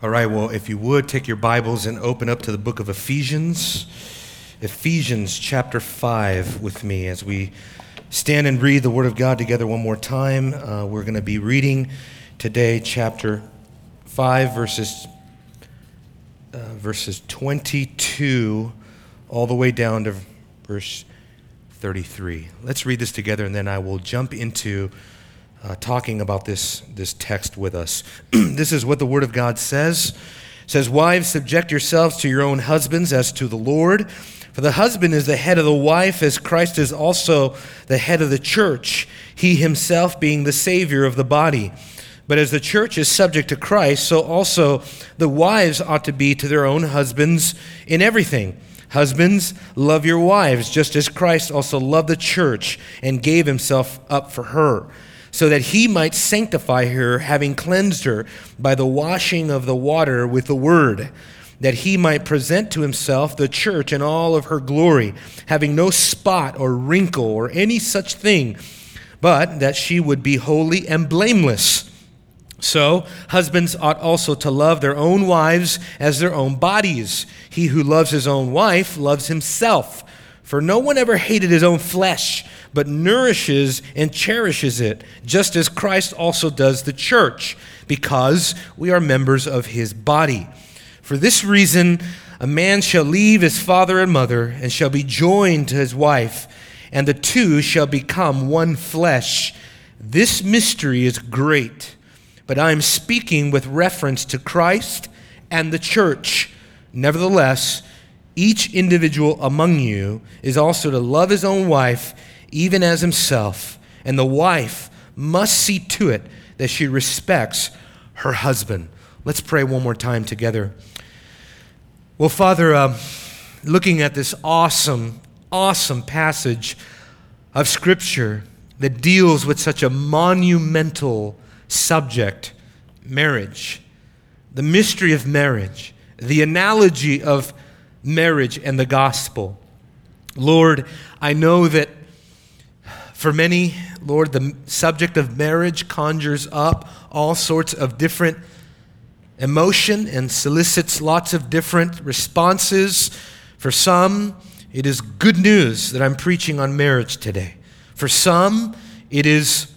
All right, well, if you would take your Bibles and open up to the book of Ephesians, Ephesians chapter 5 with me as we stand and read the Word of God together one more time. Uh, we're going to be reading today chapter 5, verses, uh, verses 22 all the way down to verse 33. Let's read this together and then I will jump into uh, talking about this, this text with us. this is what the Word of God says. It says, Wives, subject yourselves to your own husbands as to the Lord. For the husband is the head of the wife, as Christ is also the head of the church, he himself being the Savior of the body. But as the church is subject to Christ, so also the wives ought to be to their own husbands in everything. Husbands, love your wives, just as Christ also loved the church and gave himself up for her so that he might sanctify her, having cleansed her by the washing of the water with the word, that he might present to himself the church in all of her glory, having no spot or wrinkle or any such thing, but that she would be holy and blameless. So, husbands ought also to love their own wives as their own bodies. He who loves his own wife loves himself. For no one ever hated his own flesh but nourishes and cherishes it, just as Christ also does the church, because we are members of his body. For this reason, a man shall leave his father and mother, and shall be joined to his wife, and the two shall become one flesh. This mystery is great, but I am speaking with reference to Christ and the church. Nevertheless, each individual among you is also to love his own wife even as himself, and the wife must see to it that she respects her husband. Let's pray one more time together. Well, Father, uh, looking at this awesome, awesome passage of Scripture that deals with such a monumental subject marriage, the mystery of marriage, the analogy of marriage and the gospel. Lord, I know that for many, Lord, the subject of marriage conjures up all sorts of different emotion and solicits lots of different responses. For some, it is good news that I'm preaching on marriage today. For some, it is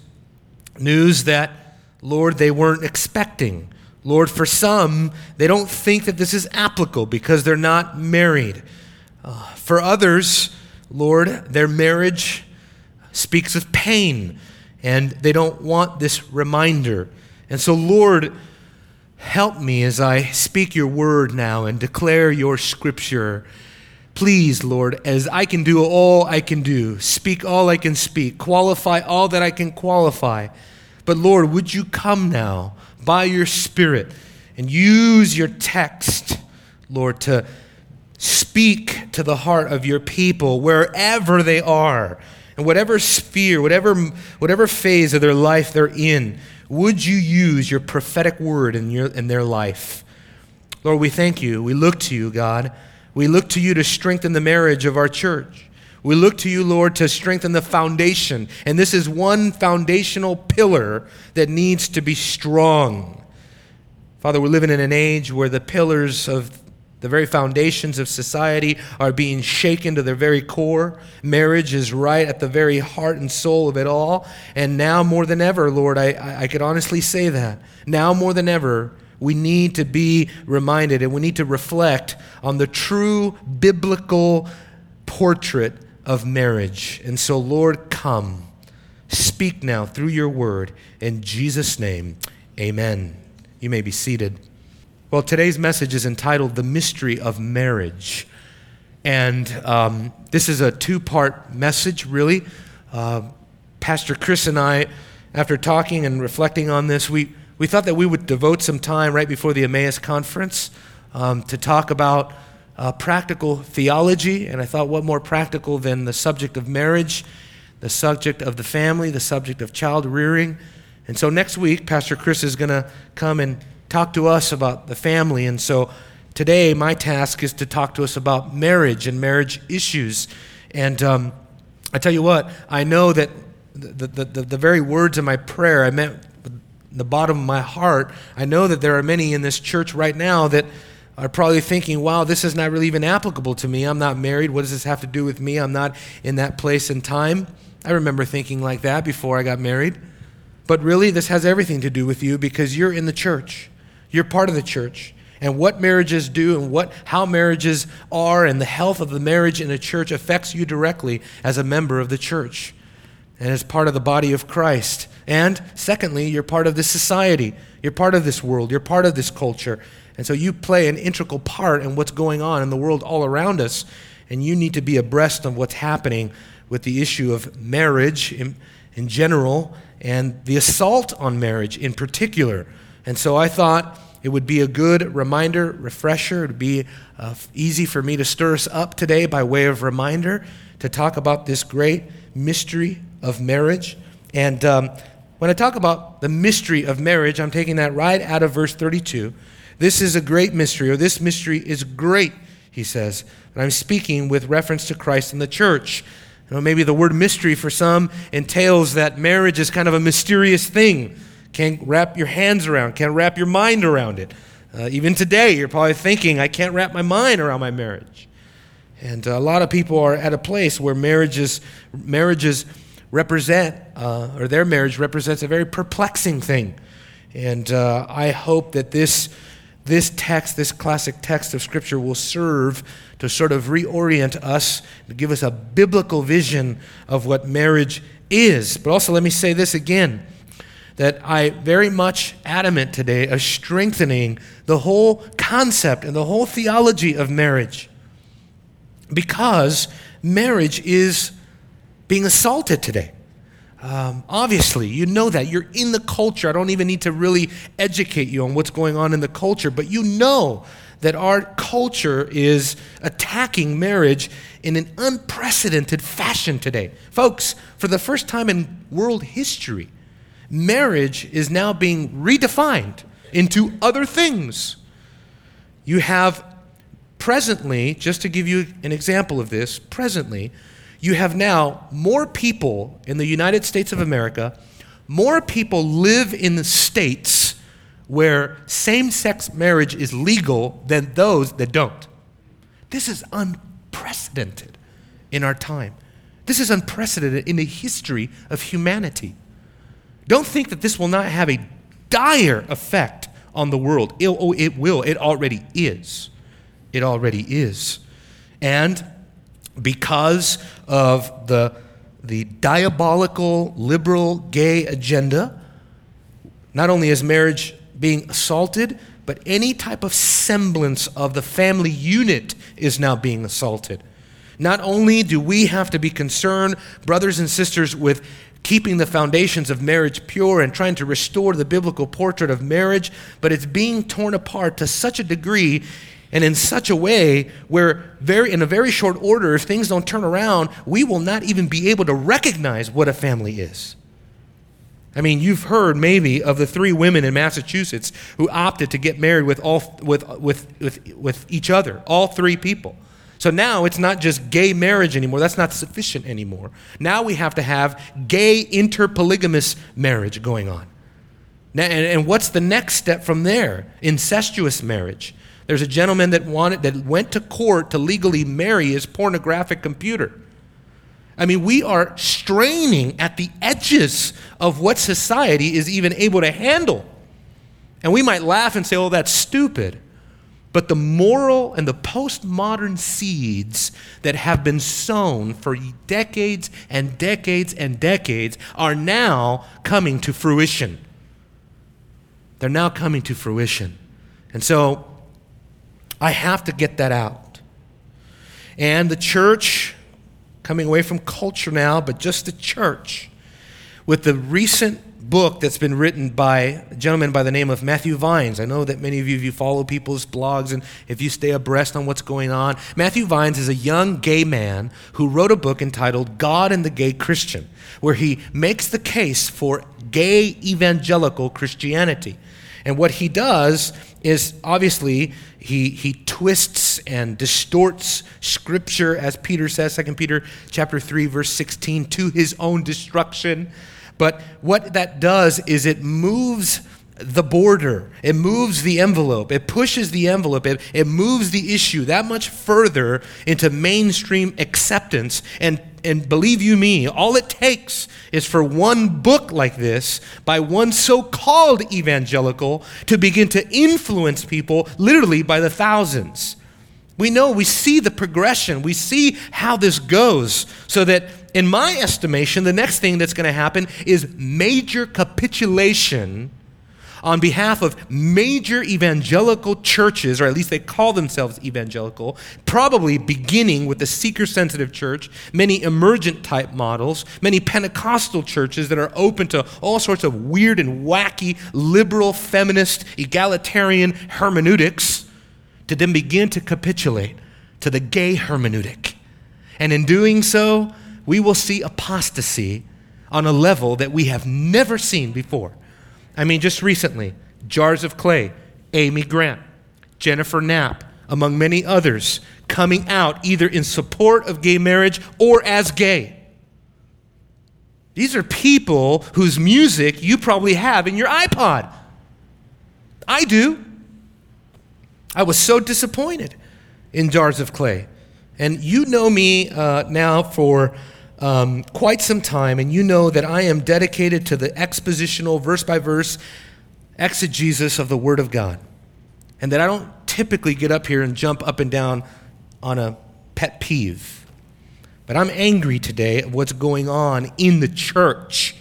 news that, Lord, they weren't expecting. Lord, for some, they don't think that this is applicable because they're not married. Uh, for others, Lord, their marriage speaks of pain, and they don't want this reminder. And so, Lord, help me as I speak your word now and declare your scripture. Please, Lord, as I can do all I can do, speak all I can speak, qualify all that I can qualify. But Lord, would you come now by your Spirit and use your text, Lord, to speak to the heart of your people wherever they are and whatever sphere, whatever, whatever phase of their life they're in, would you use your prophetic word in, your, in their life? Lord, we thank you. We look to you, God. We look to you to strengthen the marriage of our church. We look to you, Lord, to strengthen the foundation. And this is one foundational pillar that needs to be strong. Father, we're living in an age where the pillars of the very foundations of society are being shaken to their very core. Marriage is right at the very heart and soul of it all. And now more than ever, Lord, I, I could honestly say that. Now more than ever, we need to be reminded and we need to reflect on the true biblical portrait of marriage. And so, Lord, come. Speak now through your word. In Jesus' name, amen. You may be seated. Well, today's message is entitled The Mystery of Marriage. And um, this is a two part message, really. Uh, Pastor Chris and I, after talking and reflecting on this, we, we thought that we would devote some time right before the Emmaus conference um, to talk about uh, practical theology. And I thought, what more practical than the subject of marriage, the subject of the family, the subject of child rearing. And so next week, Pastor Chris is going to come and talk to us about the family. And so today, my task is to talk to us about marriage and marriage issues. And um, I tell you what, I know that the, the, the, the very words of my prayer, I meant the bottom of my heart, I know that there are many in this church right now that are probably thinking, wow, this is not really even applicable to me. I'm not married. What does this have to do with me? I'm not in that place and time. I remember thinking like that before I got married. But really, this has everything to do with you because you're in the church. You're part of the church. And what marriages do and what, how marriages are and the health of the marriage in a church affects you directly as a member of the church and as part of the body of Christ. And secondly, you're part of this society. You're part of this world. You're part of this culture. And so you play an integral part in what's going on in the world all around us. And you need to be abreast of what's happening with the issue of marriage in, in general and the assault on marriage in particular. And so I thought it would be a good reminder, refresher. It would be uh, easy for me to stir us up today by way of reminder to talk about this great mystery of marriage. And um, when I talk about the mystery of marriage, I'm taking that right out of verse 32. This is a great mystery, or this mystery is great, he says. And I'm speaking with reference to Christ and the church. You know, maybe the word mystery for some entails that marriage is kind of a mysterious thing. Can't wrap your hands around, can't wrap your mind around it. Uh, even today, you're probably thinking, I can't wrap my mind around my marriage. And a lot of people are at a place where marriages, marriages represent, uh, or their marriage represents a very perplexing thing. And uh, I hope that this this text, this classic text of Scripture, will serve to sort of reorient us, to give us a biblical vision of what marriage is. But also, let me say this again that I very much adamant today of strengthening the whole concept and the whole theology of marriage. Because marriage is being assaulted today. Um, obviously, you know that. You're in the culture. I don't even need to really educate you on what's going on in the culture, but you know that our culture is attacking marriage in an unprecedented fashion today. Folks, for the first time in world history, marriage is now being redefined into other things. You have presently, just to give you an example of this, presently, you have now more people in the United States of America, more people live in the states where same sex marriage is legal than those that don't. This is unprecedented in our time. This is unprecedented in the history of humanity. Don't think that this will not have a dire effect on the world. It, oh, it will. It already is. It already is. And because of the, the diabolical liberal gay agenda, not only is marriage being assaulted, but any type of semblance of the family unit is now being assaulted. Not only do we have to be concerned, brothers and sisters, with keeping the foundations of marriage pure and trying to restore the biblical portrait of marriage, but it's being torn apart to such a degree and in such a way where very in a very short order if things don't turn around we will not even be able to recognize what a family is. I mean you've heard maybe of the three women in massachusetts who opted to get married with all with with with, with each other all three people. So now it's not just gay marriage anymore. That's not sufficient anymore. Now we have to have gay interpolygamous marriage going on. Now, and, and what's the next step from there? Incestuous marriage there's a gentleman that wanted that went to court to legally marry his pornographic computer. I mean, we are straining at the edges of what society is even able to handle. And we might laugh and say, oh, that's stupid. But the moral and the postmodern seeds that have been sown for decades and decades and decades are now coming to fruition. They're now coming to fruition. And so I have to get that out. And the church, coming away from culture now, but just the church, with the recent book that's been written by a gentleman by the name of Matthew Vines. I know that many of you, if you follow people's blogs and if you stay abreast on what's going on, Matthew Vines is a young gay man who wrote a book entitled God and the Gay Christian, where he makes the case for gay evangelical Christianity. And what he does is obviously he, he twists and distorts scripture, as Peter says, 2 Peter chapter 3, verse 16, to his own destruction. But what that does is it moves the border, it moves the envelope, it pushes the envelope, it, it moves the issue that much further into mainstream acceptance. And, and believe you me, all it takes is for one book like this by one so called evangelical to begin to influence people literally by the thousands. We know, we see the progression, we see how this goes, so that in my estimation, the next thing that's going to happen is major capitulation on behalf of major evangelical churches, or at least they call themselves evangelical, probably beginning with the seeker sensitive church, many emergent type models, many Pentecostal churches that are open to all sorts of weird and wacky liberal, feminist, egalitarian hermeneutics, to then begin to capitulate to the gay hermeneutic. And in doing so, we will see apostasy on a level that we have never seen before. I mean, just recently, Jars of Clay, Amy Grant, Jennifer Knapp, among many others, coming out either in support of gay marriage or as gay. These are people whose music you probably have in your iPod. I do. I was so disappointed in Jars of Clay. And you know me uh, now for um, quite some time, and you know that I am dedicated to the expositional, verse by verse exegesis of the Word of God. And that I don't typically get up here and jump up and down on a pet peeve. But I'm angry today at what's going on in the church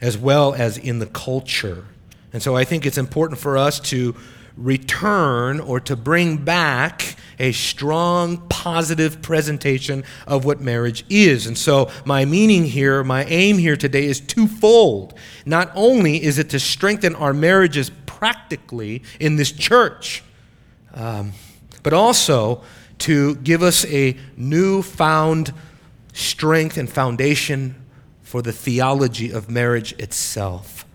as well as in the culture. And so I think it's important for us to return or to bring back a strong, positive presentation of what marriage is. And so, my meaning here, my aim here today is twofold. Not only is it to strengthen our marriages practically in this church, um, but also to give us a newfound strength and foundation for the theology of marriage itself.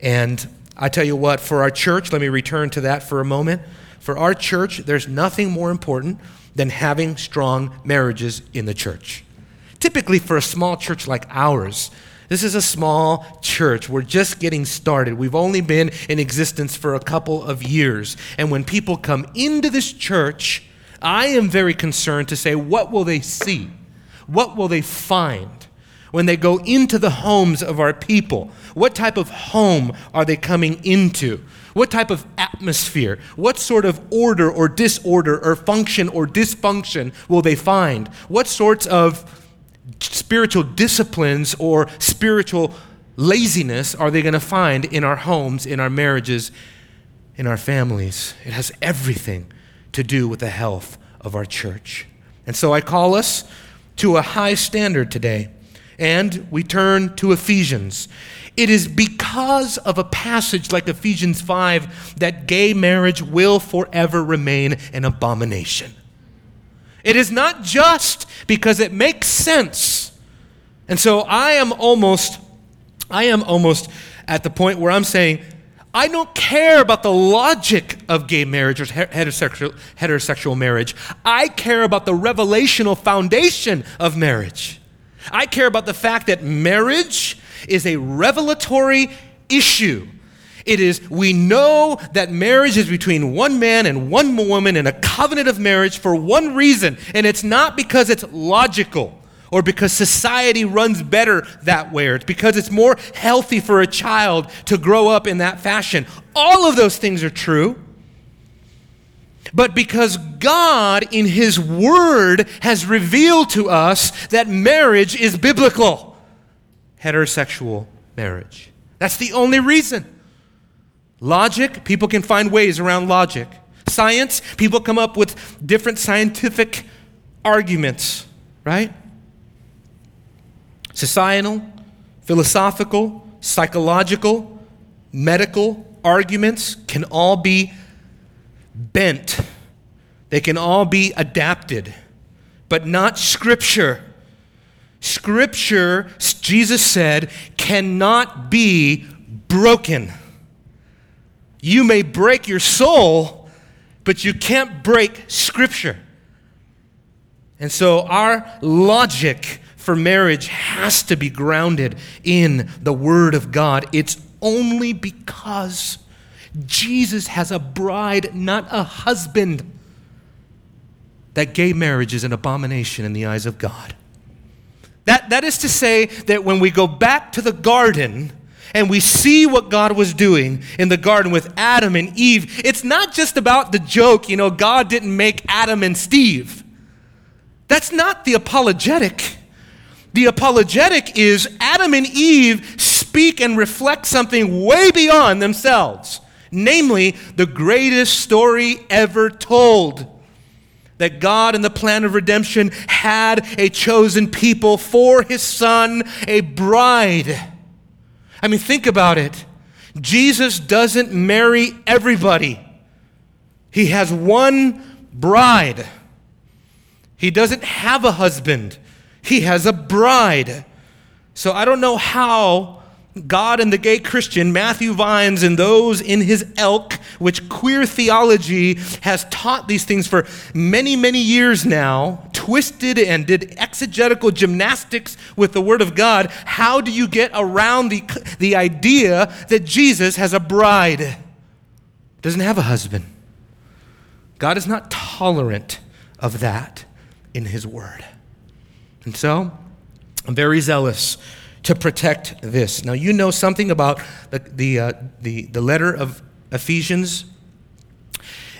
And I tell you what, for our church, let me return to that for a moment. For our church, there's nothing more important than having strong marriages in the church. Typically, for a small church like ours, this is a small church. We're just getting started. We've only been in existence for a couple of years. And when people come into this church, I am very concerned to say, what will they see? What will they find? When they go into the homes of our people? What type of home are they coming into? What type of atmosphere? What sort of order or disorder or function or dysfunction will they find? What sorts of spiritual disciplines or spiritual laziness are they going to find in our homes, in our marriages, in our families? It has everything to do with the health of our church. And so I call us to a high standard today. And we turn to Ephesians. It is because of a passage like Ephesians 5 that gay marriage will forever remain an abomination. It is not just because it makes sense. And so I am almost I am almost at the point where I'm saying I don't care about the logic of gay marriage or heterosexual, heterosexual marriage. I care about the revelational foundation of marriage. I care about the fact that marriage is a revelatory issue. It is, we know that marriage is between one man and one woman in a covenant of marriage for one reason, and it's not because it's logical or because society runs better that way, or it's because it's more healthy for a child to grow up in that fashion. All of those things are true. But because God, in His Word, has revealed to us that marriage is biblical heterosexual marriage. That's the only reason. Logic, people can find ways around logic. Science, people come up with different scientific arguments, right? Societal, philosophical, psychological, medical arguments can all be bent. They can all be adapted, but not Scripture. Scripture, Jesus said, cannot be broken. You may break your soul, but you can't break Scripture. And so our logic for marriage has to be grounded in the Word of God. It's only because Jesus has a bride, not a husband, that gay marriage is an abomination in the eyes of God. That, that is to say, that when we go back to the garden and we see what God was doing in the garden with Adam and Eve, it's not just about the joke, you know, God didn't make Adam and Steve. That's not the apologetic. The apologetic is Adam and Eve speak and reflect something way beyond themselves, namely, the greatest story ever told. That God, in the plan of redemption, had a chosen people for his son, a bride. I mean, think about it. Jesus doesn't marry everybody, he has one bride. He doesn't have a husband, he has a bride. So I don't know how God and the gay Christian, Matthew Vines, and those in his elk, which queer theology has taught these things for many, many years now, twisted and did exegetical gymnastics with the Word of God. How do you get around the, the idea that Jesus has a bride? Doesn't have a husband. God is not tolerant of that in His Word. And so, I'm very zealous to protect this. Now, you know something about the, the, uh, the, the letter of Ephesians.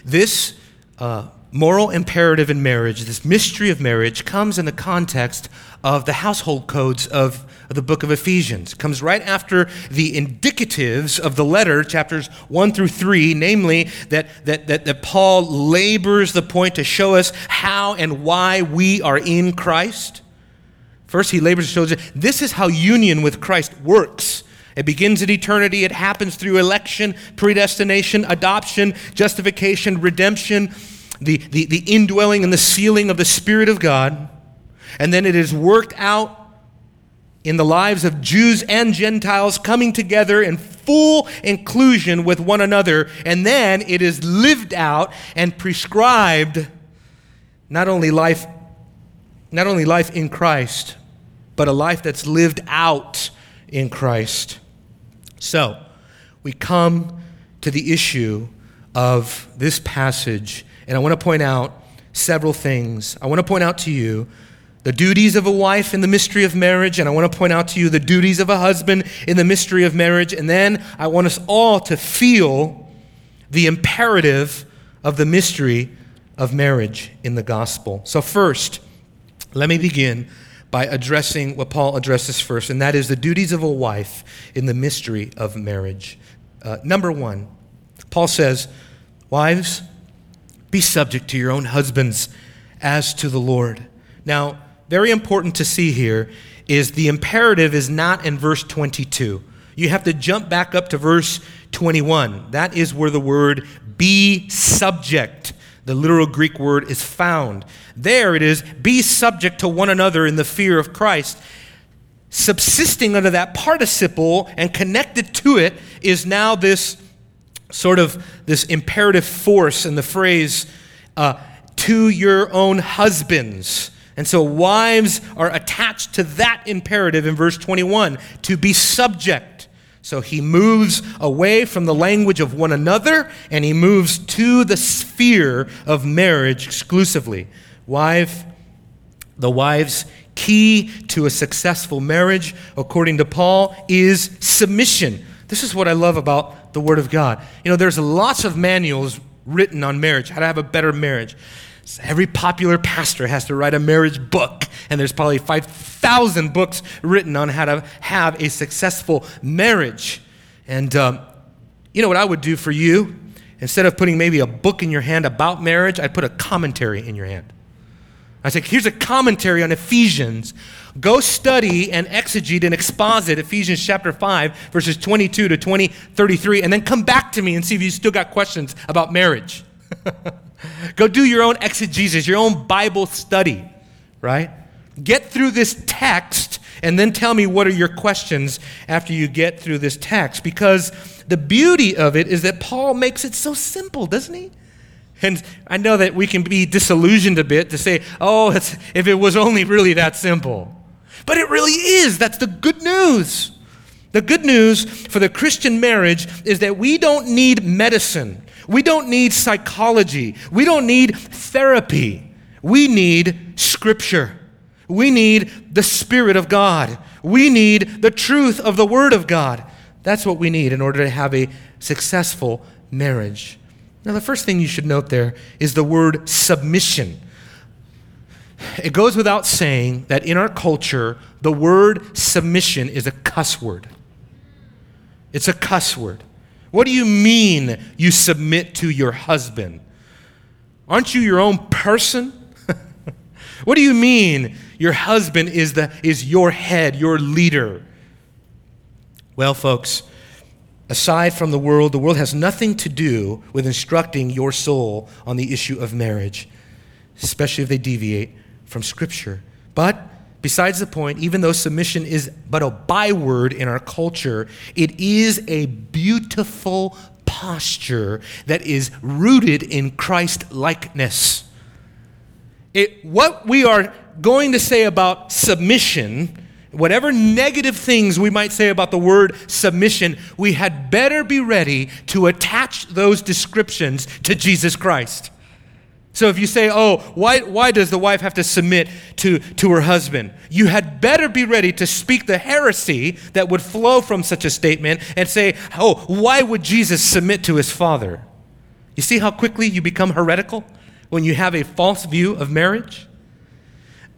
This uh, moral imperative in marriage, this mystery of marriage, comes in the context of the household codes of, the book of Ephesians. It comes right after the indicatives of the letter, chapters 1 through 3, namely that, that, that, that Paul labors the point to show us how and why we are in Christ. First, he labors to show us this is how union with Christ works. It begins at eternity. It happens through election, predestination, adoption, justification, redemption, the, the, the indwelling and the sealing of the Spirit of God. And then it is worked out in the lives of Jews and Gentiles coming together in full inclusion with one another. And then it is lived out and prescribed not only life, not only life in Christ, but a life that's lived out in Christ. So, we come to the issue of this passage, and I want to point out several things. I want to point out to you the duties of a wife in the mystery of marriage, and I want to point out to you the duties of a husband in the mystery of marriage, and then I want us all to feel the imperative of the mystery of marriage in the gospel. So, first, let me begin by addressing what Paul addresses first, and that is the duties of a wife in the mystery of marriage. Uh, number one, Paul says, Wives, be subject to your own husbands as to the Lord. Now, very important to see here is the imperative is not in verse 22. You have to jump back up to verse 21. That is where the word be subject the literal Greek word is found. There it is be subject to one another in the fear of Christ. Subsisting under that participle and connected to it is now this sort of this imperative force in the phrase uh, to your own husbands. And so wives are attached to that imperative in verse 21 to be subject. So he moves away from the language of one another and he moves to the sphere of marriage exclusively. Wife, the wife's key to a successful marriage, according to Paul, is submission. This is what I love about the Word of God. You know, there's lots of manuals written on marriage, how to have a better marriage. Every popular pastor has to write a marriage book, and there's probably 5,000 books written on how to have a successful marriage. And um, you know what I would do for you? Instead of putting maybe a book in your hand about marriage, I'd put a commentary in your hand. I say, here's a commentary on Ephesians. Go study and exegete and exposit Ephesians chapter 5, verses 22 to 20, 33, and then come back to me and see if you still got questions about marriage. Go do your own exegesis, your own Bible study, right? Get through this text and then tell me what are your questions after you get through this text. Because the beauty of it is that Paul makes it so simple, doesn't he? And I know that we can be disillusioned a bit to say, oh, if it was only really that simple. But it really is. That's the good news. The good news for the Christian marriage is that we don't need medicine. We don't need psychology. We don't need therapy. We need Scripture. We need the Spirit of God. We need the truth of the Word of God. That's what we need in order to have a successful marriage. Now, the first thing you should note there is the word submission. It goes without saying that in our culture, the word submission is a cuss word. It's a cuss word. What do you mean you submit to your husband? Aren't you your own person? what do you mean your husband is, the, is your head, your leader? Well, folks, aside from the world, the world has nothing to do with instructing your soul on the issue of marriage, especially if they deviate from Scripture. But Besides the point, even though submission is but a byword in our culture, it is a beautiful posture that is rooted in Christ likeness. What we are going to say about submission, whatever negative things we might say about the word submission, we had better be ready to attach those descriptions to Jesus Christ. So if you say, oh, why, why does the wife have to submit to, to her husband? You had better be ready to speak the heresy that would flow from such a statement and say, oh, why would Jesus submit to his father? You see how quickly you become heretical when you have a false view of marriage?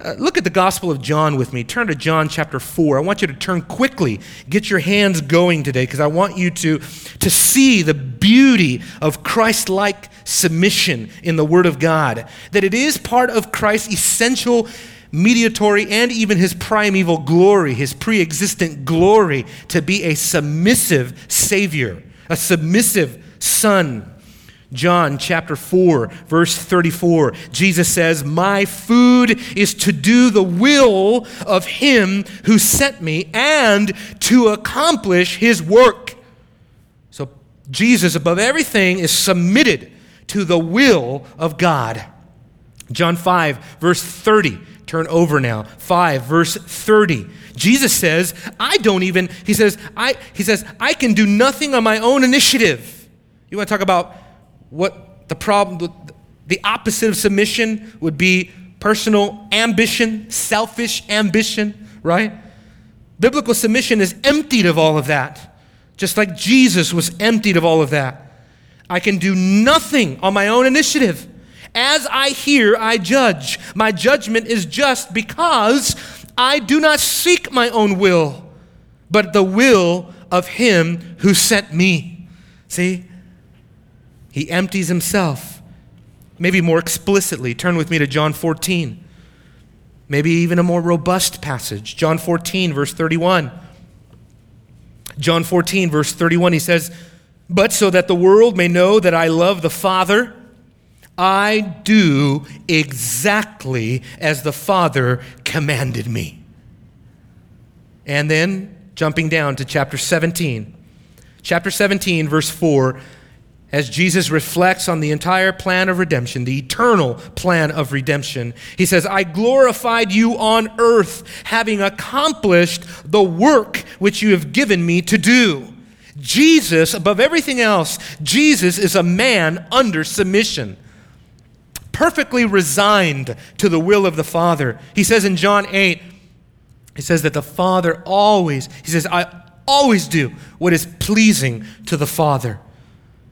Uh, look at the Gospel of John with me. Turn to John chapter 4. I want you to turn quickly. Get your hands going today because I want you to, to see the beauty of Christ like submission in the Word of God. That it is part of Christ's essential mediatory and even his primeval glory, his pre existent glory, to be a submissive Savior, a submissive Son. John chapter 4, verse 34, Jesus says, My food is to do the will of him who sent me and to accomplish his work. So, Jesus, above everything, is submitted to the will of God. John 5, verse 30. Turn over now. 5, verse 30. Jesus says, I don't even, he says, I, he says, I can do nothing on my own initiative. You want to talk about what the problem, the opposite of submission would be personal ambition, selfish ambition, right? Biblical submission is emptied of all of that, just like Jesus was emptied of all of that. I can do nothing on my own initiative. As I hear, I judge. My judgment is just because I do not seek my own will, but the will of Him who sent me. See? He empties himself. Maybe more explicitly, turn with me to John 14. Maybe even a more robust passage. John 14, verse 31. John 14, verse 31, he says, But so that the world may know that I love the Father, I do exactly as the Father commanded me. And then jumping down to chapter 17. Chapter 17, verse 4 as Jesus reflects on the entire plan of redemption, the eternal plan of redemption, he says, I glorified you on earth, having accomplished the work which you have given me to do. Jesus, above everything else, Jesus is a man under submission, perfectly resigned to the will of the Father. He says in John 8, he says that the Father always, he says, I always do what is pleasing to the Father.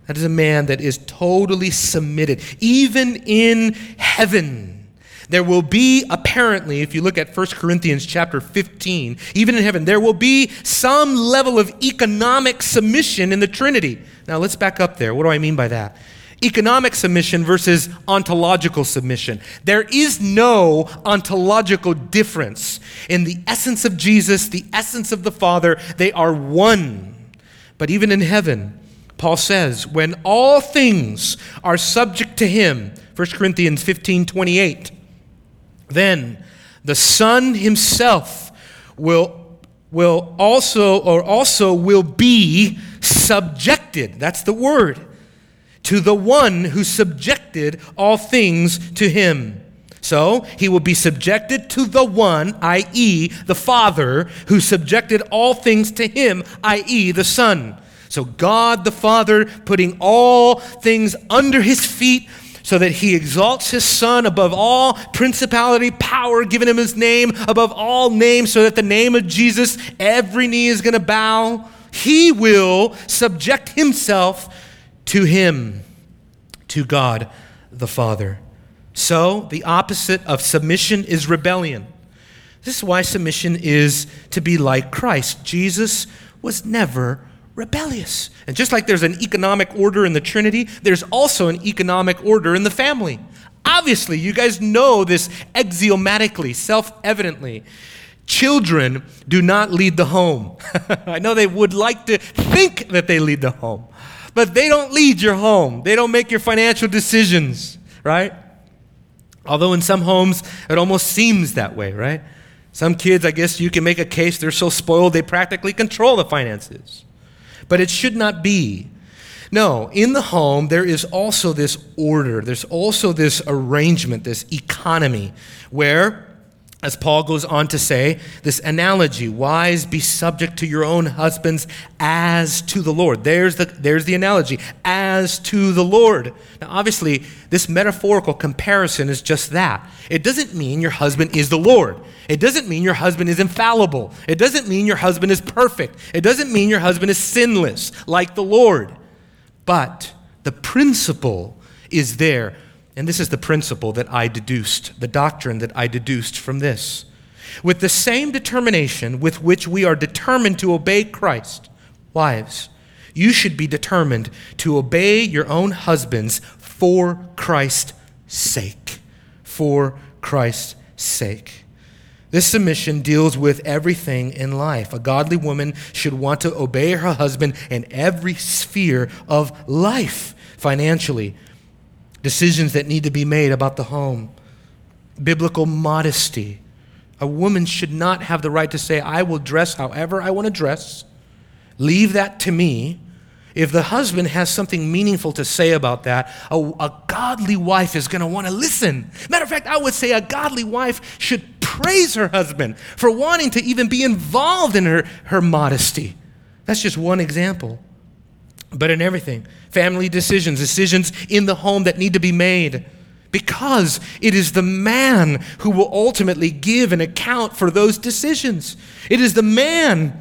That is a man that is totally submitted. Even in heaven, there will be apparently, if you look at 1 Corinthians chapter 15, even in heaven, there will be some level of economic submission in the Trinity. Now let's back up there. What do I mean by that? Economic submission versus ontological submission. There is no ontological difference in the essence of Jesus, the essence of the Father. They are one. But even in heaven, Paul says, when all things are subject to him, 1 Corinthians 15 28, then the Son himself will, will also, or also will be subjected. That's the word. To the one who subjected all things to him, So he will be subjected to the one, i.e., the Father, who subjected all things to him, i.e., the Son. So God the Father putting all things under his feet so that he exalts his Son above all principality, power, giving him his name above all names, so that the name of Jesus, every knee is going to bow. He will subject himself to him, to God the Father. So, the opposite of submission is rebellion. This is why submission is to be like Christ. Jesus was never rebellious. And just like there's an economic order in the Trinity, there's also an economic order in the family. Obviously, you guys know this axiomatically, self evidently. Children do not lead the home. I know they would like to think that they lead the home, but they don't lead your home. They don't make your financial decisions, right? Although in some homes, it almost seems that way, right? Some kids, I guess you can make a case, they're so spoiled they practically control the finances. But it should not be. No, in the home, there is also this order, there's also this arrangement, this economy, where as Paul goes on to say, this analogy, wives be subject to your own husbands as to the Lord. There's the, there's the analogy, as to the Lord. Now, obviously, this metaphorical comparison is just that. It doesn't mean your husband is the Lord. It doesn't mean your husband is infallible. It doesn't mean your husband is perfect. It doesn't mean your husband is sinless like the Lord. But the principle is there and this is the principle that I deduced, the doctrine that I deduced from this. With the same determination with which we are determined to obey Christ, wives, you should be determined to obey your own husbands for Christ's sake. For Christ's sake. This submission deals with everything in life. A godly woman should want to obey her husband in every sphere of life financially, decisions that need to be made about the home, biblical modesty. A woman should not have the right to say, I will dress however I want to dress. Leave that to me. If the husband has something meaningful to say about that, a, a godly wife is going to want to listen. Matter of fact, I would say a godly wife should praise her husband for wanting to even be involved in her, her modesty. That's just one example but in everything. Family decisions, decisions in the home that need to be made. Because it is the man who will ultimately give an account for those decisions. It is the man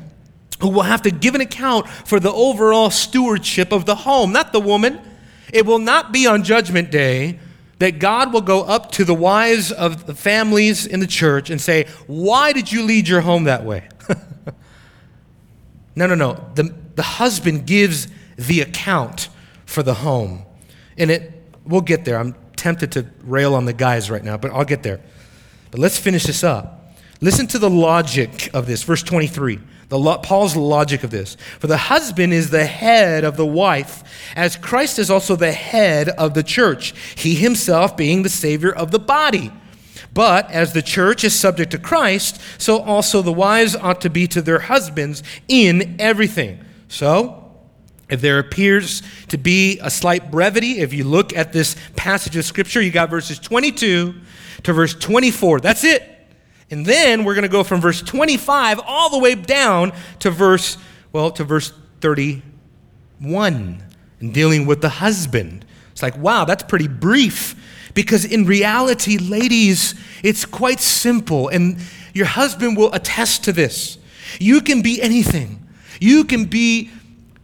who will have to give an account for the overall stewardship of the home, not the woman. It will not be on Judgment Day that God will go up to the wives of the families in the church and say, Why did you lead your home that way? no, no, no. The, the husband gives the account for the home. And it, we'll get there. I'm tempted to rail on the guys right now, but I'll get there. But let's finish this up. Listen to the logic of this, verse 23. The lo- Paul's logic of this. For the husband is the head of the wife, as Christ is also the head of the church, he himself being the Savior of the body. But as the church is subject to Christ, so also the wives ought to be to their husbands in everything. So, if there appears to be a slight brevity, if you look at this passage of Scripture, you got verses 22 to verse 24. That's it. And then we're going to go from verse 25 all the way down to verse, well, to verse 31 and dealing with the husband. It's like, wow, that's pretty brief. Because in reality, ladies, it's quite simple. And your husband will attest to this. You can be anything. You can be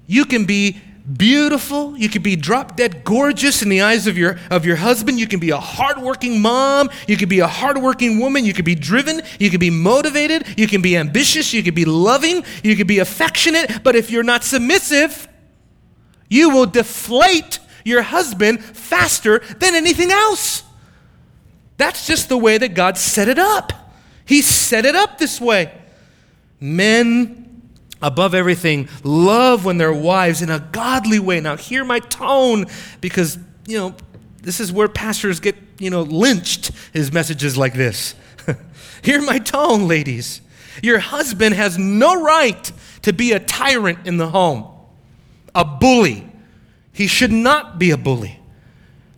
you can be beautiful. You can be drop dead gorgeous in the eyes of your, of your husband. You can be a hardworking mom. You can be a hardworking woman. You can be driven. You can be motivated. You can be ambitious. You can be loving. You can be affectionate. But if you're not submissive, you will deflate your husband faster than anything else. That's just the way that God set it up. He set it up this way. Men above everything, love when their wives in a godly way. Now, hear my tone because, you know, this is where pastors get, you know, lynched, his messages like this. hear my tone, ladies. Your husband has no right to be a tyrant in the home, a bully. He should not be a bully.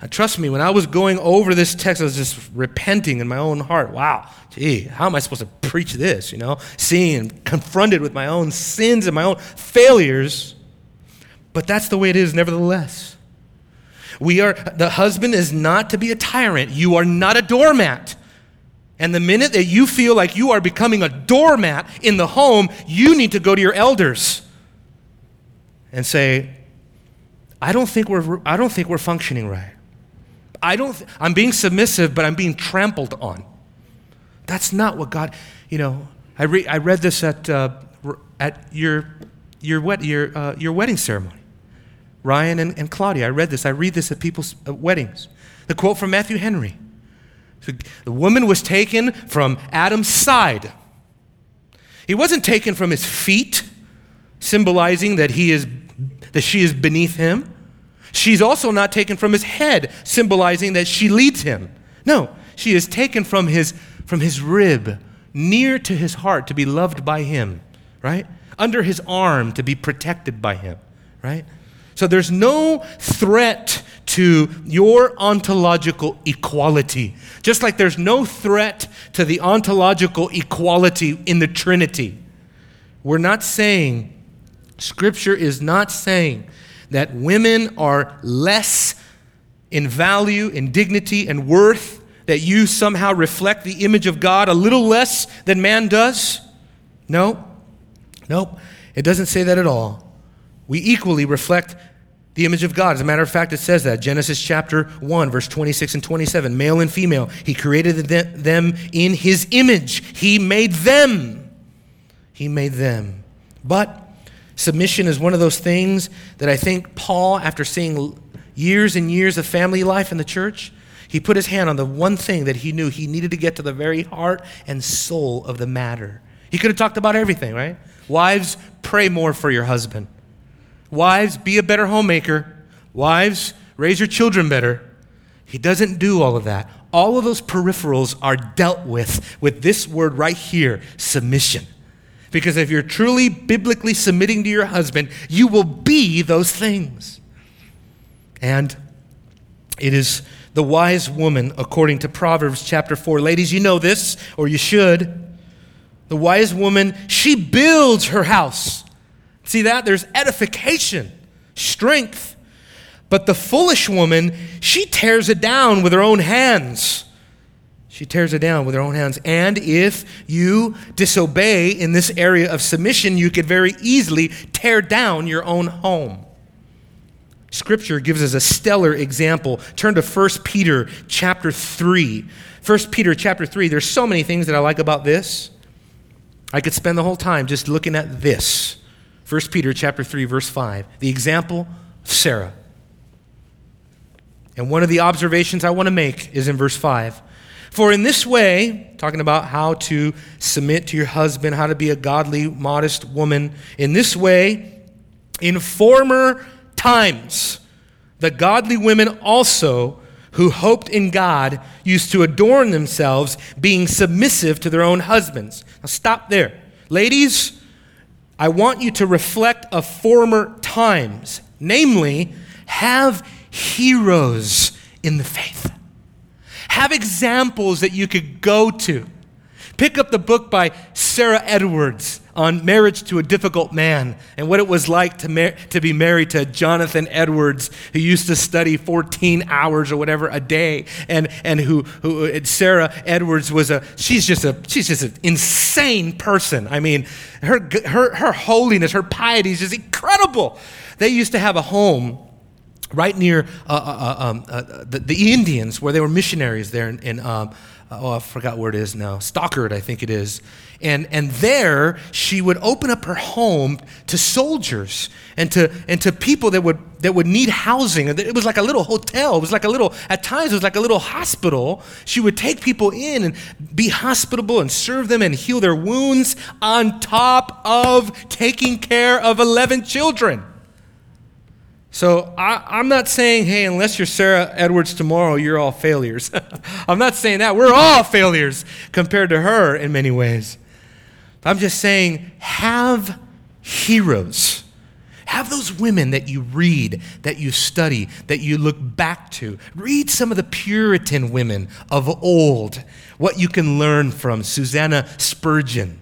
Uh, trust me, when I was going over this text, I was just repenting in my own heart. Wow, gee, how am I supposed to preach this? You know, seeing and confronted with my own sins and my own failures. But that's the way it is, nevertheless. We are, the husband is not to be a tyrant. You are not a doormat. And the minute that you feel like you are becoming a doormat in the home, you need to go to your elders and say, I don't think we're, I don't think we're functioning right. I don't, I'm being submissive, but I'm being trampled on. That's not what God, you know, I, re- I read this at, uh, at your, your, wed- your, uh, your wedding ceremony. Ryan and, and Claudia, I read this. I read this at people's uh, weddings. The quote from Matthew Henry The woman was taken from Adam's side. He wasn't taken from his feet, symbolizing that, he is, that she is beneath him. She's also not taken from his head, symbolizing that she leads him. No, she is taken from his, from his rib, near to his heart, to be loved by him, right? Under his arm, to be protected by him, right? So there's no threat to your ontological equality. Just like there's no threat to the ontological equality in the Trinity. We're not saying, Scripture is not saying that women are less in value, in dignity, and worth, that you somehow reflect the image of God a little less than man does? No. Nope. It doesn't say that at all. We equally reflect the image of God. As a matter of fact, it says that. Genesis chapter 1, verse 26 and 27. Male and female, he created them in his image. He made them. He made them. But Submission is one of those things that I think Paul, after seeing years and years of family life in the church, he put his hand on the one thing that he knew he needed to get to the very heart and soul of the matter. He could have talked about everything, right? Wives, pray more for your husband. Wives, be a better homemaker. Wives, raise your children better. He doesn't do all of that. All of those peripherals are dealt with with this word right here submission. Because if you're truly biblically submitting to your husband, you will be those things. And it is the wise woman, according to Proverbs chapter 4. Ladies, you know this, or you should. The wise woman, she builds her house. See that? There's edification, strength. But the foolish woman, she tears it down with her own hands. She tears it down with her own hands. And if you disobey in this area of submission, you could very easily tear down your own home. Scripture gives us a stellar example. Turn to 1 Peter chapter 3. 1 Peter chapter 3. There's so many things that I like about this. I could spend the whole time just looking at this. 1 Peter chapter 3 verse 5. The example of Sarah. And one of the observations I want to make is in verse 5. For in this way, talking about how to submit to your husband, how to be a godly, modest woman, in this way, in former times, the godly women also who hoped in God used to adorn themselves, being submissive to their own husbands. Now, stop there. Ladies, I want you to reflect of former times, namely, have heroes in the faith. Have examples that you could go to. Pick up the book by Sarah Edwards on marriage to a difficult man and what it was like to, mar- to be married to Jonathan Edwards, who used to study 14 hours or whatever a day, and, and who, who uh, Sarah Edwards was a she's just a she's just an insane person. I mean, her her her holiness, her piety is just incredible. They used to have a home right near uh, uh, uh, um, uh, the, the, Indians, where they were missionaries there in, in um, uh, oh, I forgot where it is now, Stockard, I think it is. And, and there, she would open up her home to soldiers and to, and to people that would, that would need housing. It was like a little hotel. It was like a little, at times, it was like a little hospital. She would take people in and be hospitable and serve them and heal their wounds on top of taking care of 11 children. So I, am not saying, hey, unless you're Sarah Edwards tomorrow, you're all failures. I'm not saying that. We're all failures compared to her in many ways. I'm just saying, have heroes. Have those women that you read, that you study, that you look back to. Read some of the Puritan women of old, what you can learn from Susanna Spurgeon.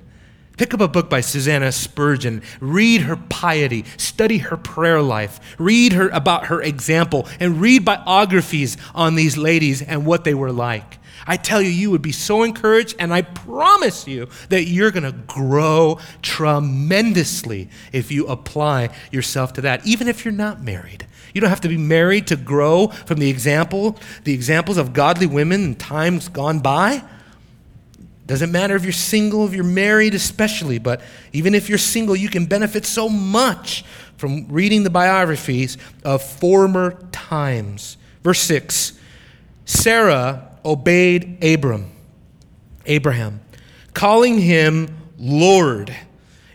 Pick up a book by Susanna Spurgeon. Read her piety. Study her prayer life. Read her about her example and read biographies on these ladies and what they were like. I tell you, you would be so encouraged, and I promise you that you're going to grow tremendously if you apply yourself to that, even if you're not married. You don't have to be married to grow from the example, the examples of godly women in times gone by. Doesn't matter if you're single, if you're married, especially, but even if you're single, you can benefit so much from reading the biographies of former times. Verse 6 Sarah obeyed Abram, Abraham, calling him Lord.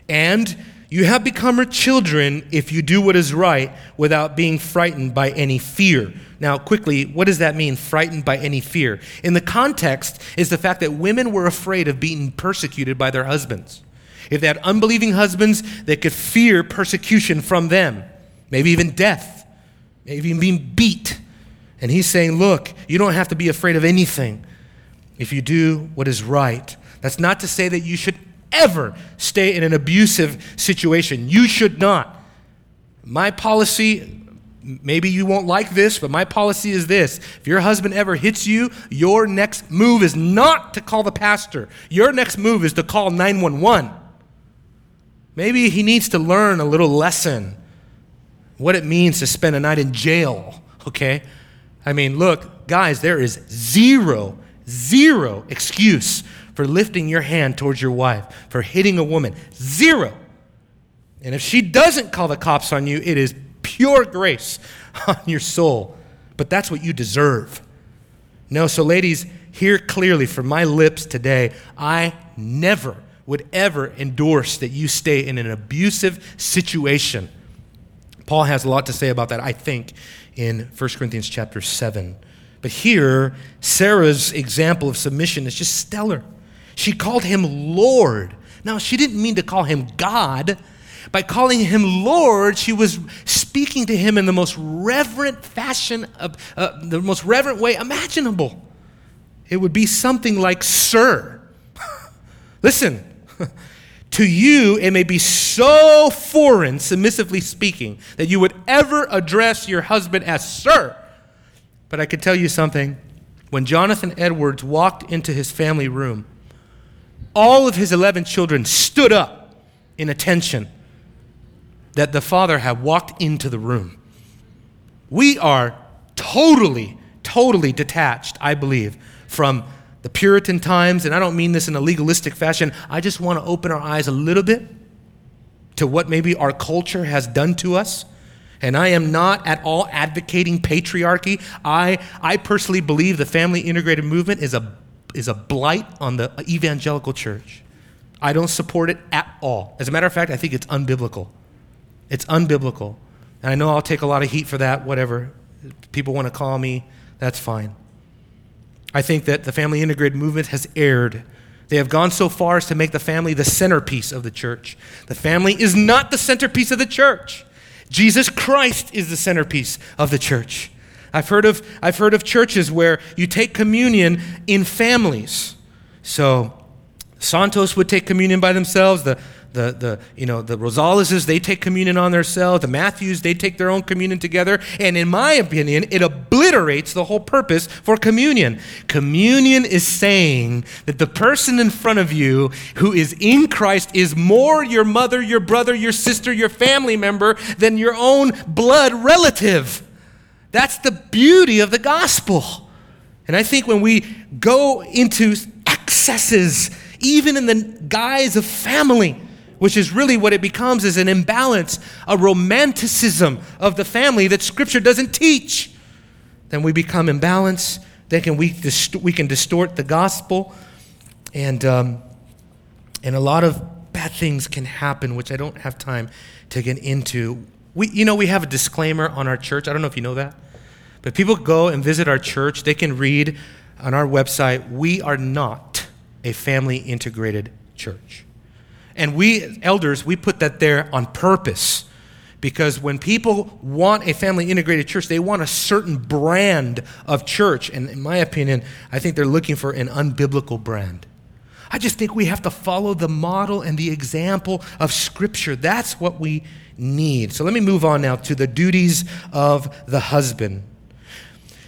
And you have become her children if you do what is right without being frightened by any fear. Now, quickly, what does that mean, frightened by any fear? In the context is the fact that women were afraid of being persecuted by their husbands. If they had unbelieving husbands, they could fear persecution from them, maybe even death, maybe even being beat. And he's saying, Look, you don't have to be afraid of anything if you do what is right. That's not to say that you should ever stay in an abusive situation. You should not. My policy, maybe you won't like this, but my policy is this. If your husband ever hits you, your next move is not to call the pastor. Your next move is to call 911. Maybe he needs to learn a little lesson what it means to spend a night in jail, okay? I mean, look, guys, there is zero, zero excuse for lifting your hand towards your wife, for hitting a woman. Zero. And if she doesn't call the cops on you, it is pure grace on your soul. But that's what you deserve. No, so ladies, hear clearly from my lips today I never would ever endorse that you stay in an abusive situation. Paul has a lot to say about that, I think, in 1 Corinthians chapter 7. But here, Sarah's example of submission is just stellar. She called him Lord. Now, she didn't mean to call him God. By calling him Lord, she was speaking to him in the most reverent fashion, of, uh, the most reverent way imaginable. It would be something like, Sir. Listen, to you, it may be so foreign, submissively speaking, that you would ever address your husband as sir. But I could tell you something. When Jonathan Edwards walked into his family room, all of his 11 children stood up in attention that the father had walked into the room. We are totally, totally detached, I believe, from the Puritan times, and I don't mean this in a legalistic fashion. I just want to open our eyes a little bit to what maybe our culture has done to us. And I am not at all advocating patriarchy. I, I personally believe the family integrated movement is a, is a blight on the evangelical church. I don't support it at all. As a matter of fact, I think it's unbiblical. It's unbiblical. And I know I'll take a lot of heat for that, whatever. People want to call me, that's fine. I think that the family integrated movement has erred. They have gone so far as to make the family the centerpiece of the church. The family is not the centerpiece of the church. Jesus Christ is the centerpiece of the church. I've heard of, I've heard of churches where you take communion in families. So, Santos would take communion by themselves, the the, the, you know, the Rosaleses, they take communion on themselves. The Matthews, they take their own communion together. And in my opinion, it obliterates the whole purpose for communion. Communion is saying that the person in front of you who is in Christ is more your mother, your brother, your sister, your family member than your own blood relative. That's the beauty of the gospel. And I think when we go into excesses, even in the guise of family, which is really what it becomes is an imbalance, a romanticism of the family that Scripture doesn't teach. Then we become imbalanced. Then can we, dist- we can distort the gospel. And, um, and a lot of bad things can happen, which I don't have time to get into. We, you know, we have a disclaimer on our church. I don't know if you know that. But people go and visit our church, they can read on our website, we are not a family integrated church. And we, elders, we put that there on purpose Because when people want a family integrated church, they want a certain brand of church. And in my opinion, I think they're looking for an unbiblical brand. I just think we have to follow the model and the example of Scripture. That's what we need. So let me move on now to the duties of the husband.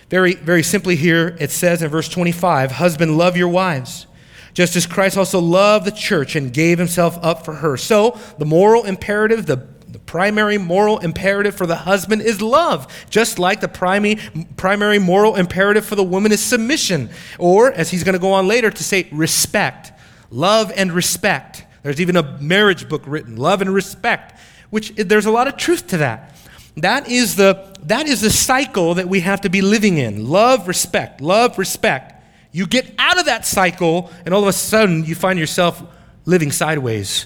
Very, very simply here, it says in verse 25 Husband, love your wives, just as Christ also loved the church and gave himself up for her. So, the moral imperative, the, the primary moral imperative for the husband is love, just like the primary, primary moral imperative for the woman is submission, or, as he's going to go on later, to say respect. Love and respect. There's even a marriage book written, Love and Respect, which there's a lot of truth to that. That is the, that is the cycle that we have to be living in love, respect, love, respect. You get out of that cycle, and all of a sudden you find yourself living sideways,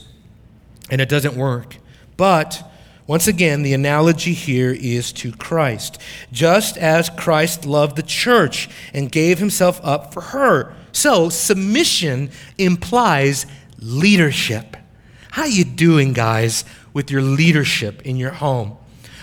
and it doesn't work. But once again, the analogy here is to Christ. Just as Christ loved the church and gave himself up for her. So, submission implies leadership. How are you doing, guys, with your leadership in your home?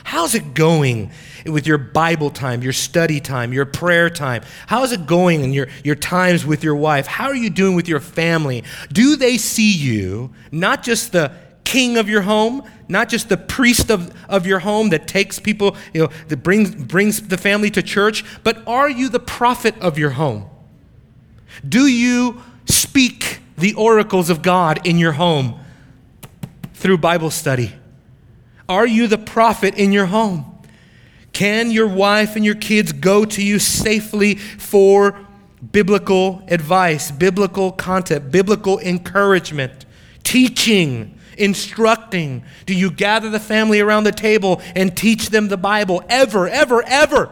How's it going with your Bible time, your study time, your prayer time? How's it going in your, your times with your wife? How are you doing with your family? Do they see you, not just the king of your home, not just the priest of, of your home that takes people, you know, that brings, brings the family to church, but are you the prophet of your home? Do you speak the oracles of God in your home through Bible study? Are you the prophet in your home? Can your wife and your kids go to you safely for biblical advice, biblical content, biblical encouragement, teaching, instructing? Do you gather the family around the table and teach them the Bible ever, ever, ever?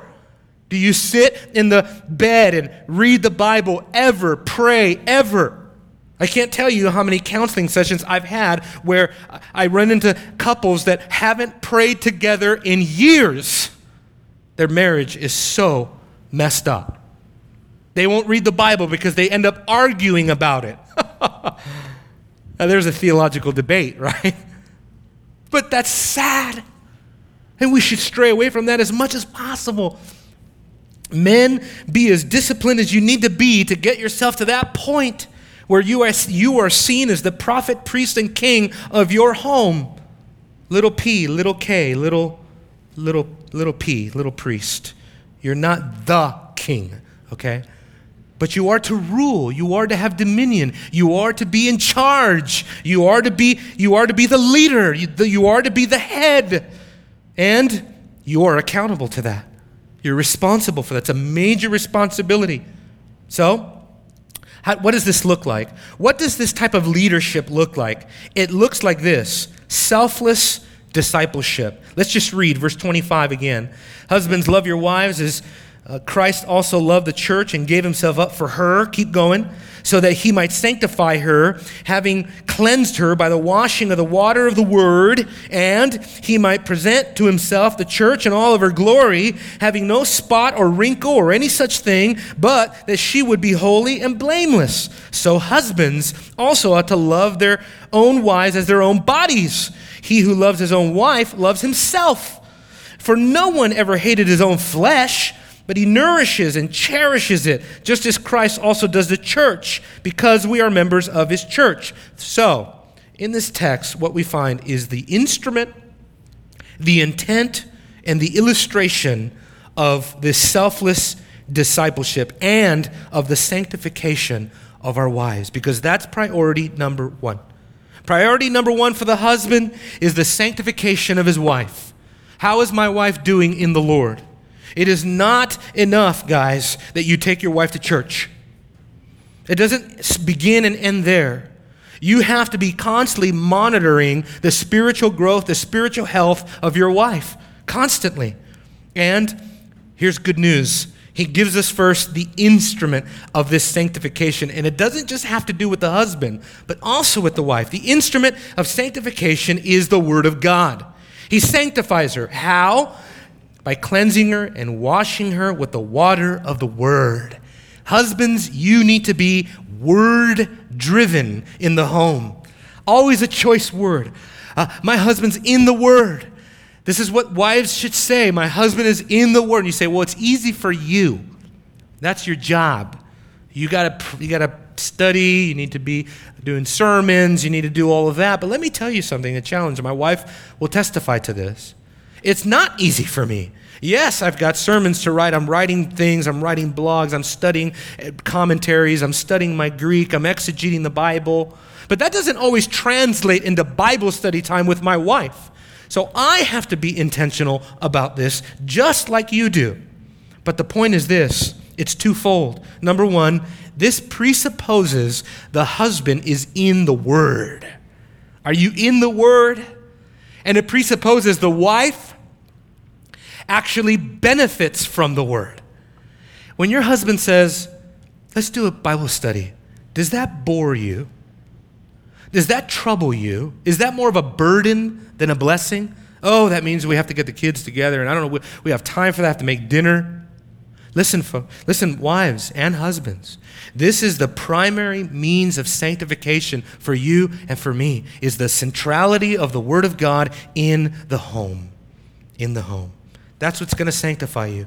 Do you sit in the bed and read the Bible ever, pray ever? I can't tell you how many counseling sessions I've had where I run into couples that haven't prayed together in years. Their marriage is so messed up. They won't read the Bible because they end up arguing about it. now, there's a theological debate, right? But that's sad. And we should stray away from that as much as possible. Men, be as disciplined as you need to be to get yourself to that point where you are, you are seen as the prophet, priest, and king of your home. Little p, little k, little, little, little p, little priest. You're not the king, okay? But you are to rule. You are to have dominion. You are to be in charge. You are to be, you are to be the leader. You, are to be the head. And you are accountable to that. You're responsible for that. It's a major responsibility. So, how, what does this look like? What does this type of leadership look like? It looks like this selfless discipleship. Let's just read verse 25 again. Husbands, love your wives as uh, Christ also loved the church and gave himself up for her. Keep going so that he might sanctify her, having cleansed her by the washing of the water of the word, and he might present to himself the church in all of her glory, having no spot or wrinkle or any such thing, but that she would be holy and blameless. So husbands also ought to love their own wives as their own bodies. He who loves his own wife loves himself. For no one ever hated his own flesh but he nourishes and cherishes it, just as Christ also does the church, because we are members of his church. So, in this text, what we find is the instrument, the intent, and the illustration of this selfless discipleship and of the sanctification of our wives, because that's priority number one. Priority number one for the husband is the sanctification of his wife. How is my wife doing in the Lord? It is not enough, guys, that you take your wife to church. It doesn't begin and end there. You have to be constantly monitoring the spiritual growth, the spiritual health of your wife, constantly. And here's good news. He gives us first the instrument of this sanctification. And it doesn't just have to do with the husband, but also with the wife. The instrument of sanctification is the Word of God. He sanctifies her. How? By cleansing her and washing her with the water of the Word. Husbands, you need to be word driven in the home. Always a choice word. Uh, my husband's in the Word. This is what wives should say. My husband is in the Word. And you say, well, it's easy for you. That's your job. You got to you got to study, you need to be doing sermons, you need to do all of that. But let me tell you something, a challenge. My wife will testify to this. It's not easy for me. Yes, I've got sermons to write. I'm writing things. I'm writing blogs. I'm studying eh, commentaries. I'm studying my Greek. I'm exegeting the Bible. But that doesn't always translate into Bible study time with my wife. So I have to be intentional about this, just like you do. But the point is this it's twofold. Number one, this presupposes the husband is in the Word. Are you in the Word? And it presupposes the wife actually benefits from the Word. When your husband says, Let's do a Bible study, does that bore you? Does that trouble you? Is that more of a burden than a blessing? Oh, that means we have to get the kids together, and I don't know, we, we have time for that, have to make dinner. Listen, folks, listen, wives and husbands. This is the primary means of sanctification for you and for me, is the centrality of the Word of God in the home. In the home. That's what's going to sanctify you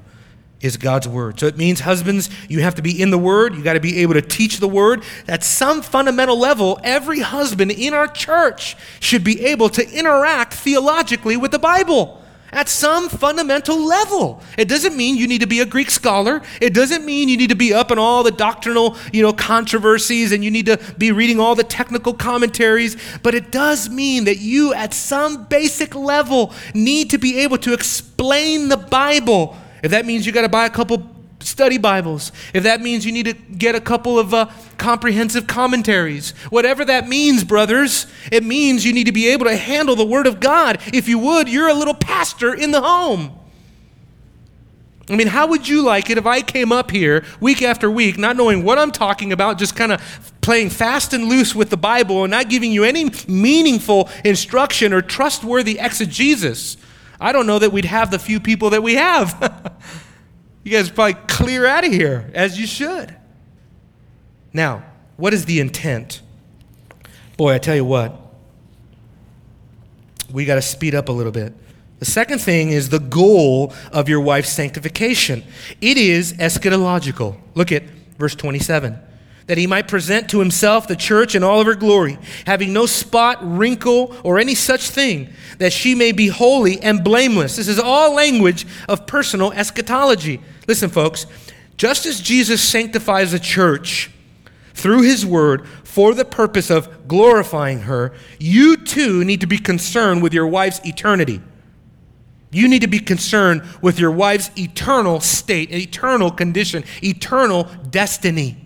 is God's word. So it means husbands, you have to be in the word, you got to be able to teach the word. At some fundamental level, every husband in our church should be able to interact theologically with the Bible at some fundamental level. It doesn't mean you need to be a Greek scholar. It doesn't mean you need to be up in all the doctrinal, you know, controversies and you need to be reading all the technical commentaries, but it does mean that you at some basic level need to be able to explain the Bible. If that means you got to buy a couple study Bibles, if that means you need to get a couple of uh, comprehensive commentaries, whatever that means, brothers, it means you need to be able to handle the Word of God. If you would, you're a little pastor in the home. I mean, how would you like it if I came up here week after week, not knowing what I'm talking about, just kind of playing fast and loose with the Bible and not giving you any meaningful instruction or trustworthy exegesis? I don't know that we'd have the few people that we have. You guys probably clear out of here, as you should. Now, what is the intent? Boy, I tell you what, we got to speed up a little bit. The second thing is the goal of your wife's sanctification. It is eschatological. Look at verse 27 that he might present to himself the church in all of her glory, having no spot, wrinkle, or any such thing, that she may be holy and blameless. This is all language of personal eschatology. Listen, folks, just as Jesus sanctifies the church through his word for the purpose of glorifying her, you too need to be concerned with your wife's eternity. You need to be concerned with your wife's eternal state, eternal condition, eternal destiny.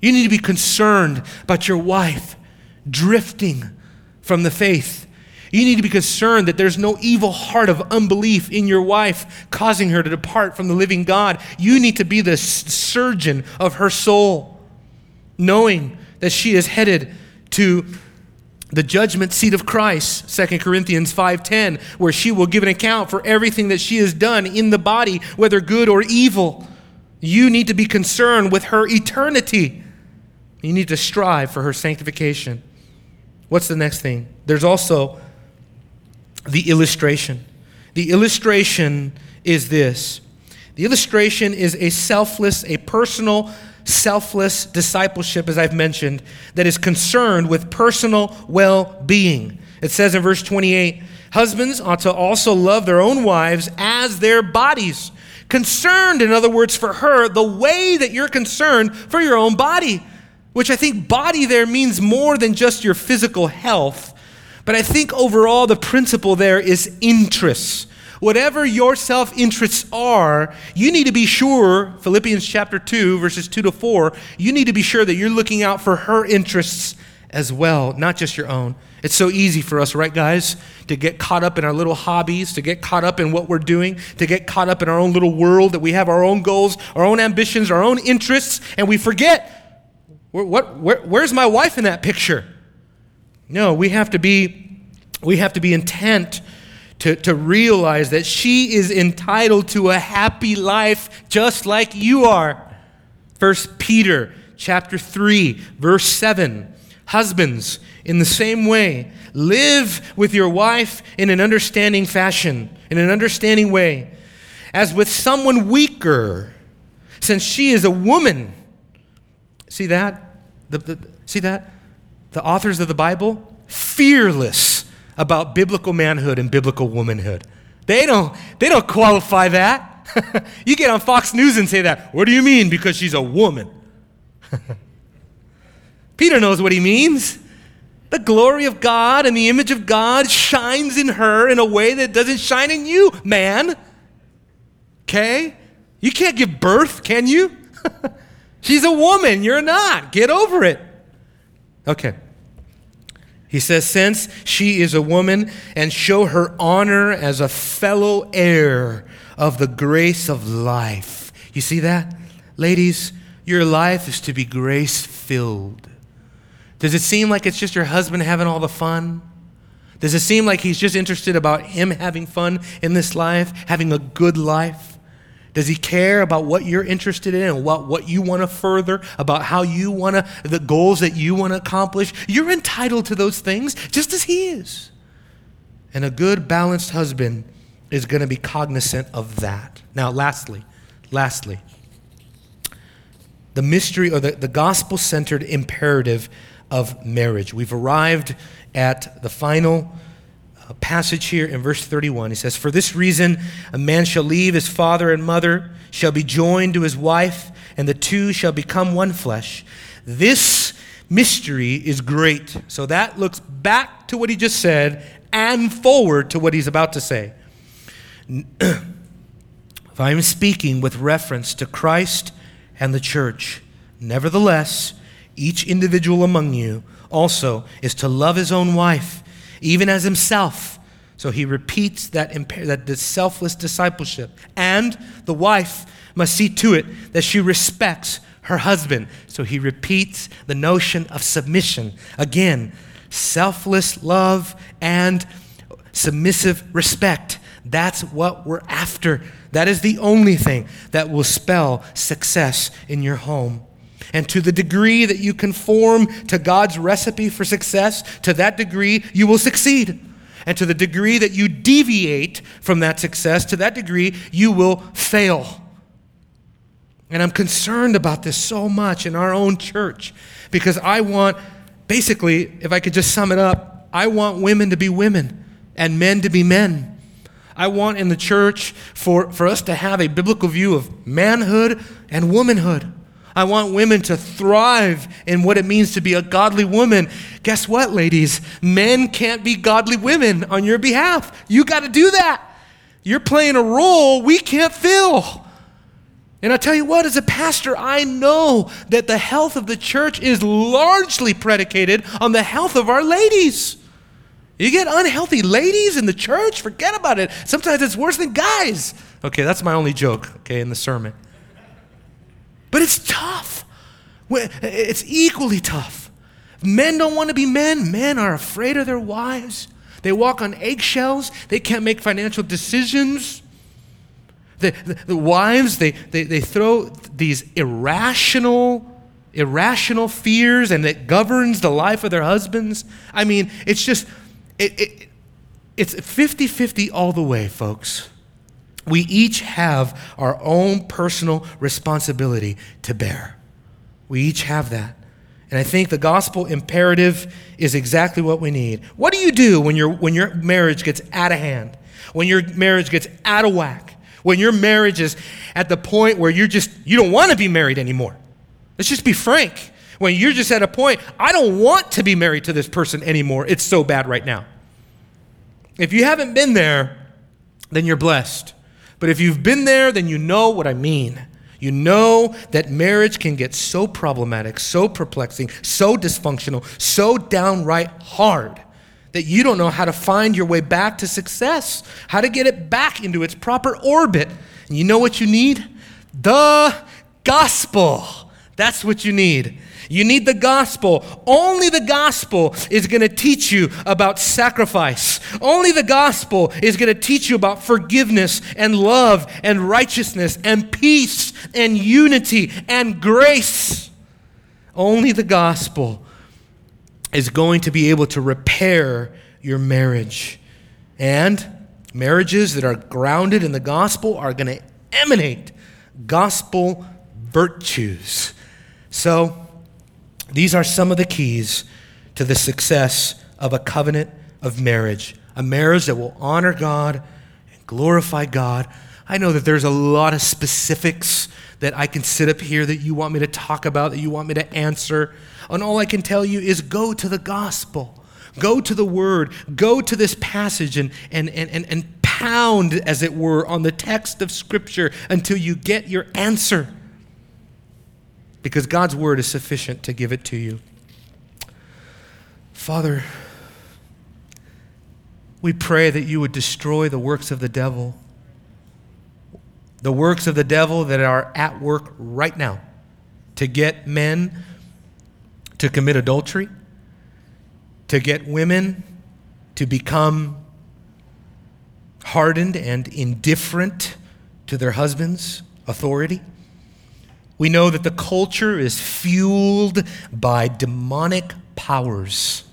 You need to be concerned about your wife drifting from the faith. You need to be concerned that there's no evil heart of unbelief in your wife causing her to depart from the living God. You need to be the surgeon of her soul, knowing that she is headed to the judgment seat of Christ, 2 Corinthians 5:10, where she will give an account for everything that she has done in the body, whether good or evil. You need to be concerned with her eternity. You need to strive for her sanctification. What's the next thing? There's also the illustration. The illustration is this the illustration is a selfless, a personal, selfless discipleship, as I've mentioned, that is concerned with personal well being. It says in verse 28 Husbands ought to also love their own wives as their bodies. Concerned, in other words, for her, the way that you're concerned for your own body which I think body there means more than just your physical health. But I think overall the principle there is interests. Whatever your self interests are, you need to be sure, Philippians chapter 2, verses 2 to 4, you need to be sure that you're looking out for her interests as well, not just your own. It's so easy for us, right, guys, to get caught up in our little hobbies, to get caught up in what we're doing, to get caught up in our own little world, that we have our own goals, our own ambitions, our own interests, and we forget what, where, where's my wife in that picture? No, we have to be, we have to be intent to, to realize that she is entitled to a happy life just like you are. First Peter chapter 3, verse 7. Husbands, in the same way, live with your wife in an understanding fashion, in an understanding way, as with someone weaker, since she is a woman. See that? The, the, see that? The authors of the Bible, fearless about biblical manhood and biblical womanhood. They don't, they don't qualify that. you get on Fox News and say that. What do you mean? Because she's a woman. Peter knows what he means. The glory of God and the image of God shines in her in a way that doesn't shine in you, man. Okay? You can't give birth, can you? She's a woman. You're not. Get over it. Okay. He says, Since she is a woman, and show her honor as a fellow heir of the grace of life. You see that? Ladies, your life is to be grace filled. Does it seem like it's just your husband having all the fun? Does it seem like he's just interested about him having fun in this life, having a good life? Does he care about what you're interested in and what, what you want to further, about how you want to, the goals that you want to accomplish? You're entitled to those things just as he is. And a good, balanced husband is going to be cognizant of that. Now, lastly, lastly, the mystery or the, the gospel centered imperative of marriage. We've arrived at the final passage here in verse 31. He says, For this reason, a man shall leave his father and mother, shall be joined to his wife, and the two shall become one flesh. This mystery is great. So that looks back to what he just said and forward to what he's about to say. if I'm speaking with reference to Christ and the church, nevertheless, each individual among you also is to love his own wife even as himself. So he repeats that, that the selfless discipleship. And the wife must see to it that she respects her husband. So he repeats the notion of submission. Again, selfless love and submissive respect. That's what we're after. That is the only thing that will spell success in your home. And to the degree that you conform to God's recipe for success, to that degree you will succeed. And to the degree that you deviate from that success, to that degree you will fail. And I'm concerned about this so much in our own church because I want, basically, if I could just sum it up, I want women to be women and men to be men. I want in the church for, for us to have a biblical view of manhood and womanhood. I want women to thrive in what it means to be a godly woman. Guess what, ladies? Men can't be godly women on your behalf. You got to do that. You're playing a role we can't fill. And I tell you what, as a pastor, I know that the health of the church is largely predicated on the health of our ladies. You get unhealthy ladies in the church, forget about it. Sometimes it's worse than guys. Okay, that's my only joke, okay, in the sermon. But it's tough. It's equally tough. Men don't want to be men. Men are afraid of their wives. They walk on eggshells. They can't make financial decisions. The, the, the wives, they, they, they throw these irrational, irrational fears and it governs the life of their husbands. I mean, it's just, it, it, it's 50 50 all the way, folks we each have our own personal responsibility to bear. We each have that. And I think the gospel imperative is exactly what we need. What do you do when, your when your marriage gets out of hand? When your marriage gets out of whack? When your marriage is at the point where you're just, you don't want to be married anymore? Let's just be frank. When you're just at a point, I don't want to be married to this person anymore. It's so bad right now. If you haven't been there, then you're blessed. But if you've been there, then you know what I mean. You know that marriage can get so problematic, so perplexing, so dysfunctional, so downright hard that you don't know how to find your way back to success, how to get it back into its proper orbit. And you know what you need? The gospel. That's what you need. You need the gospel. Only the gospel is going to teach you about sacrifice. Only the gospel is going to teach you about forgiveness and love and righteousness and peace and unity and grace. Only the gospel is going to be able to repair your marriage. And marriages that are grounded in the gospel are going to emanate gospel virtues. So, these are some of the keys to the success of a covenant of marriage, a marriage that will honor God and glorify God. I know that there's a lot of specifics that I can sit up here that you want me to talk about, that you want me to answer. And all I can tell you is go to the gospel. Go to the word. Go to this passage and, and, and, and, and pound, as it were, on the text of Scripture until you get your answer. Because God's word is sufficient to give it to you. Father, we pray that you would destroy the works of the devil, the works of the devil that are at work right now to get men to commit adultery, to get women to become hardened and indifferent to their husband's authority. We know that the culture is fueled by demonic powers,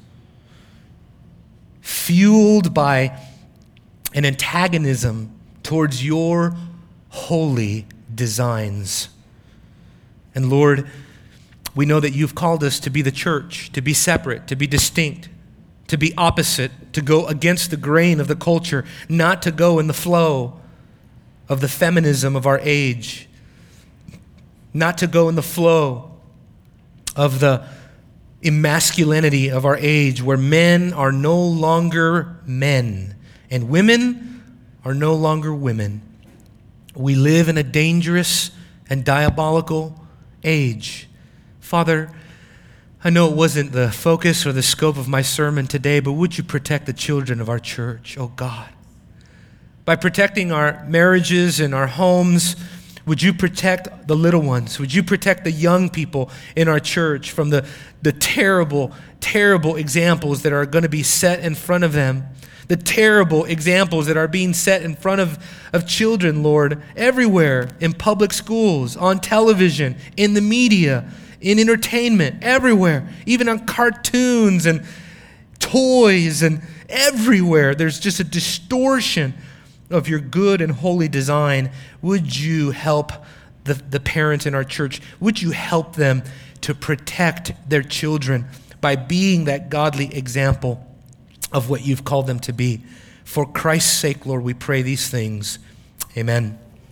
fueled by an antagonism towards your holy designs. And Lord, we know that you've called us to be the church, to be separate, to be distinct, to be opposite, to go against the grain of the culture, not to go in the flow of the feminism of our age, not to go in the flow of the emasculinity of our age, where men are no longer men and women are no longer women. We live in a dangerous and diabolical age. Father, I know it wasn't the focus or the scope of my sermon today, but would you protect the children of our church, oh God? By protecting our marriages and our homes, would you protect the little ones? Would you protect the young people in our church from the, the terrible, terrible examples that are going to be set in front of them? The terrible examples that are being set in front of, of children, Lord, everywhere, in public schools, on television, in the media in entertainment, everywhere, even on cartoons and toys and everywhere. There's just a distortion of your good and holy design. Would you help the, the parents in our church? Would you help them to protect their children by being that godly example of what you've called them to be? For Christ's sake, Lord, we pray these things. Amen.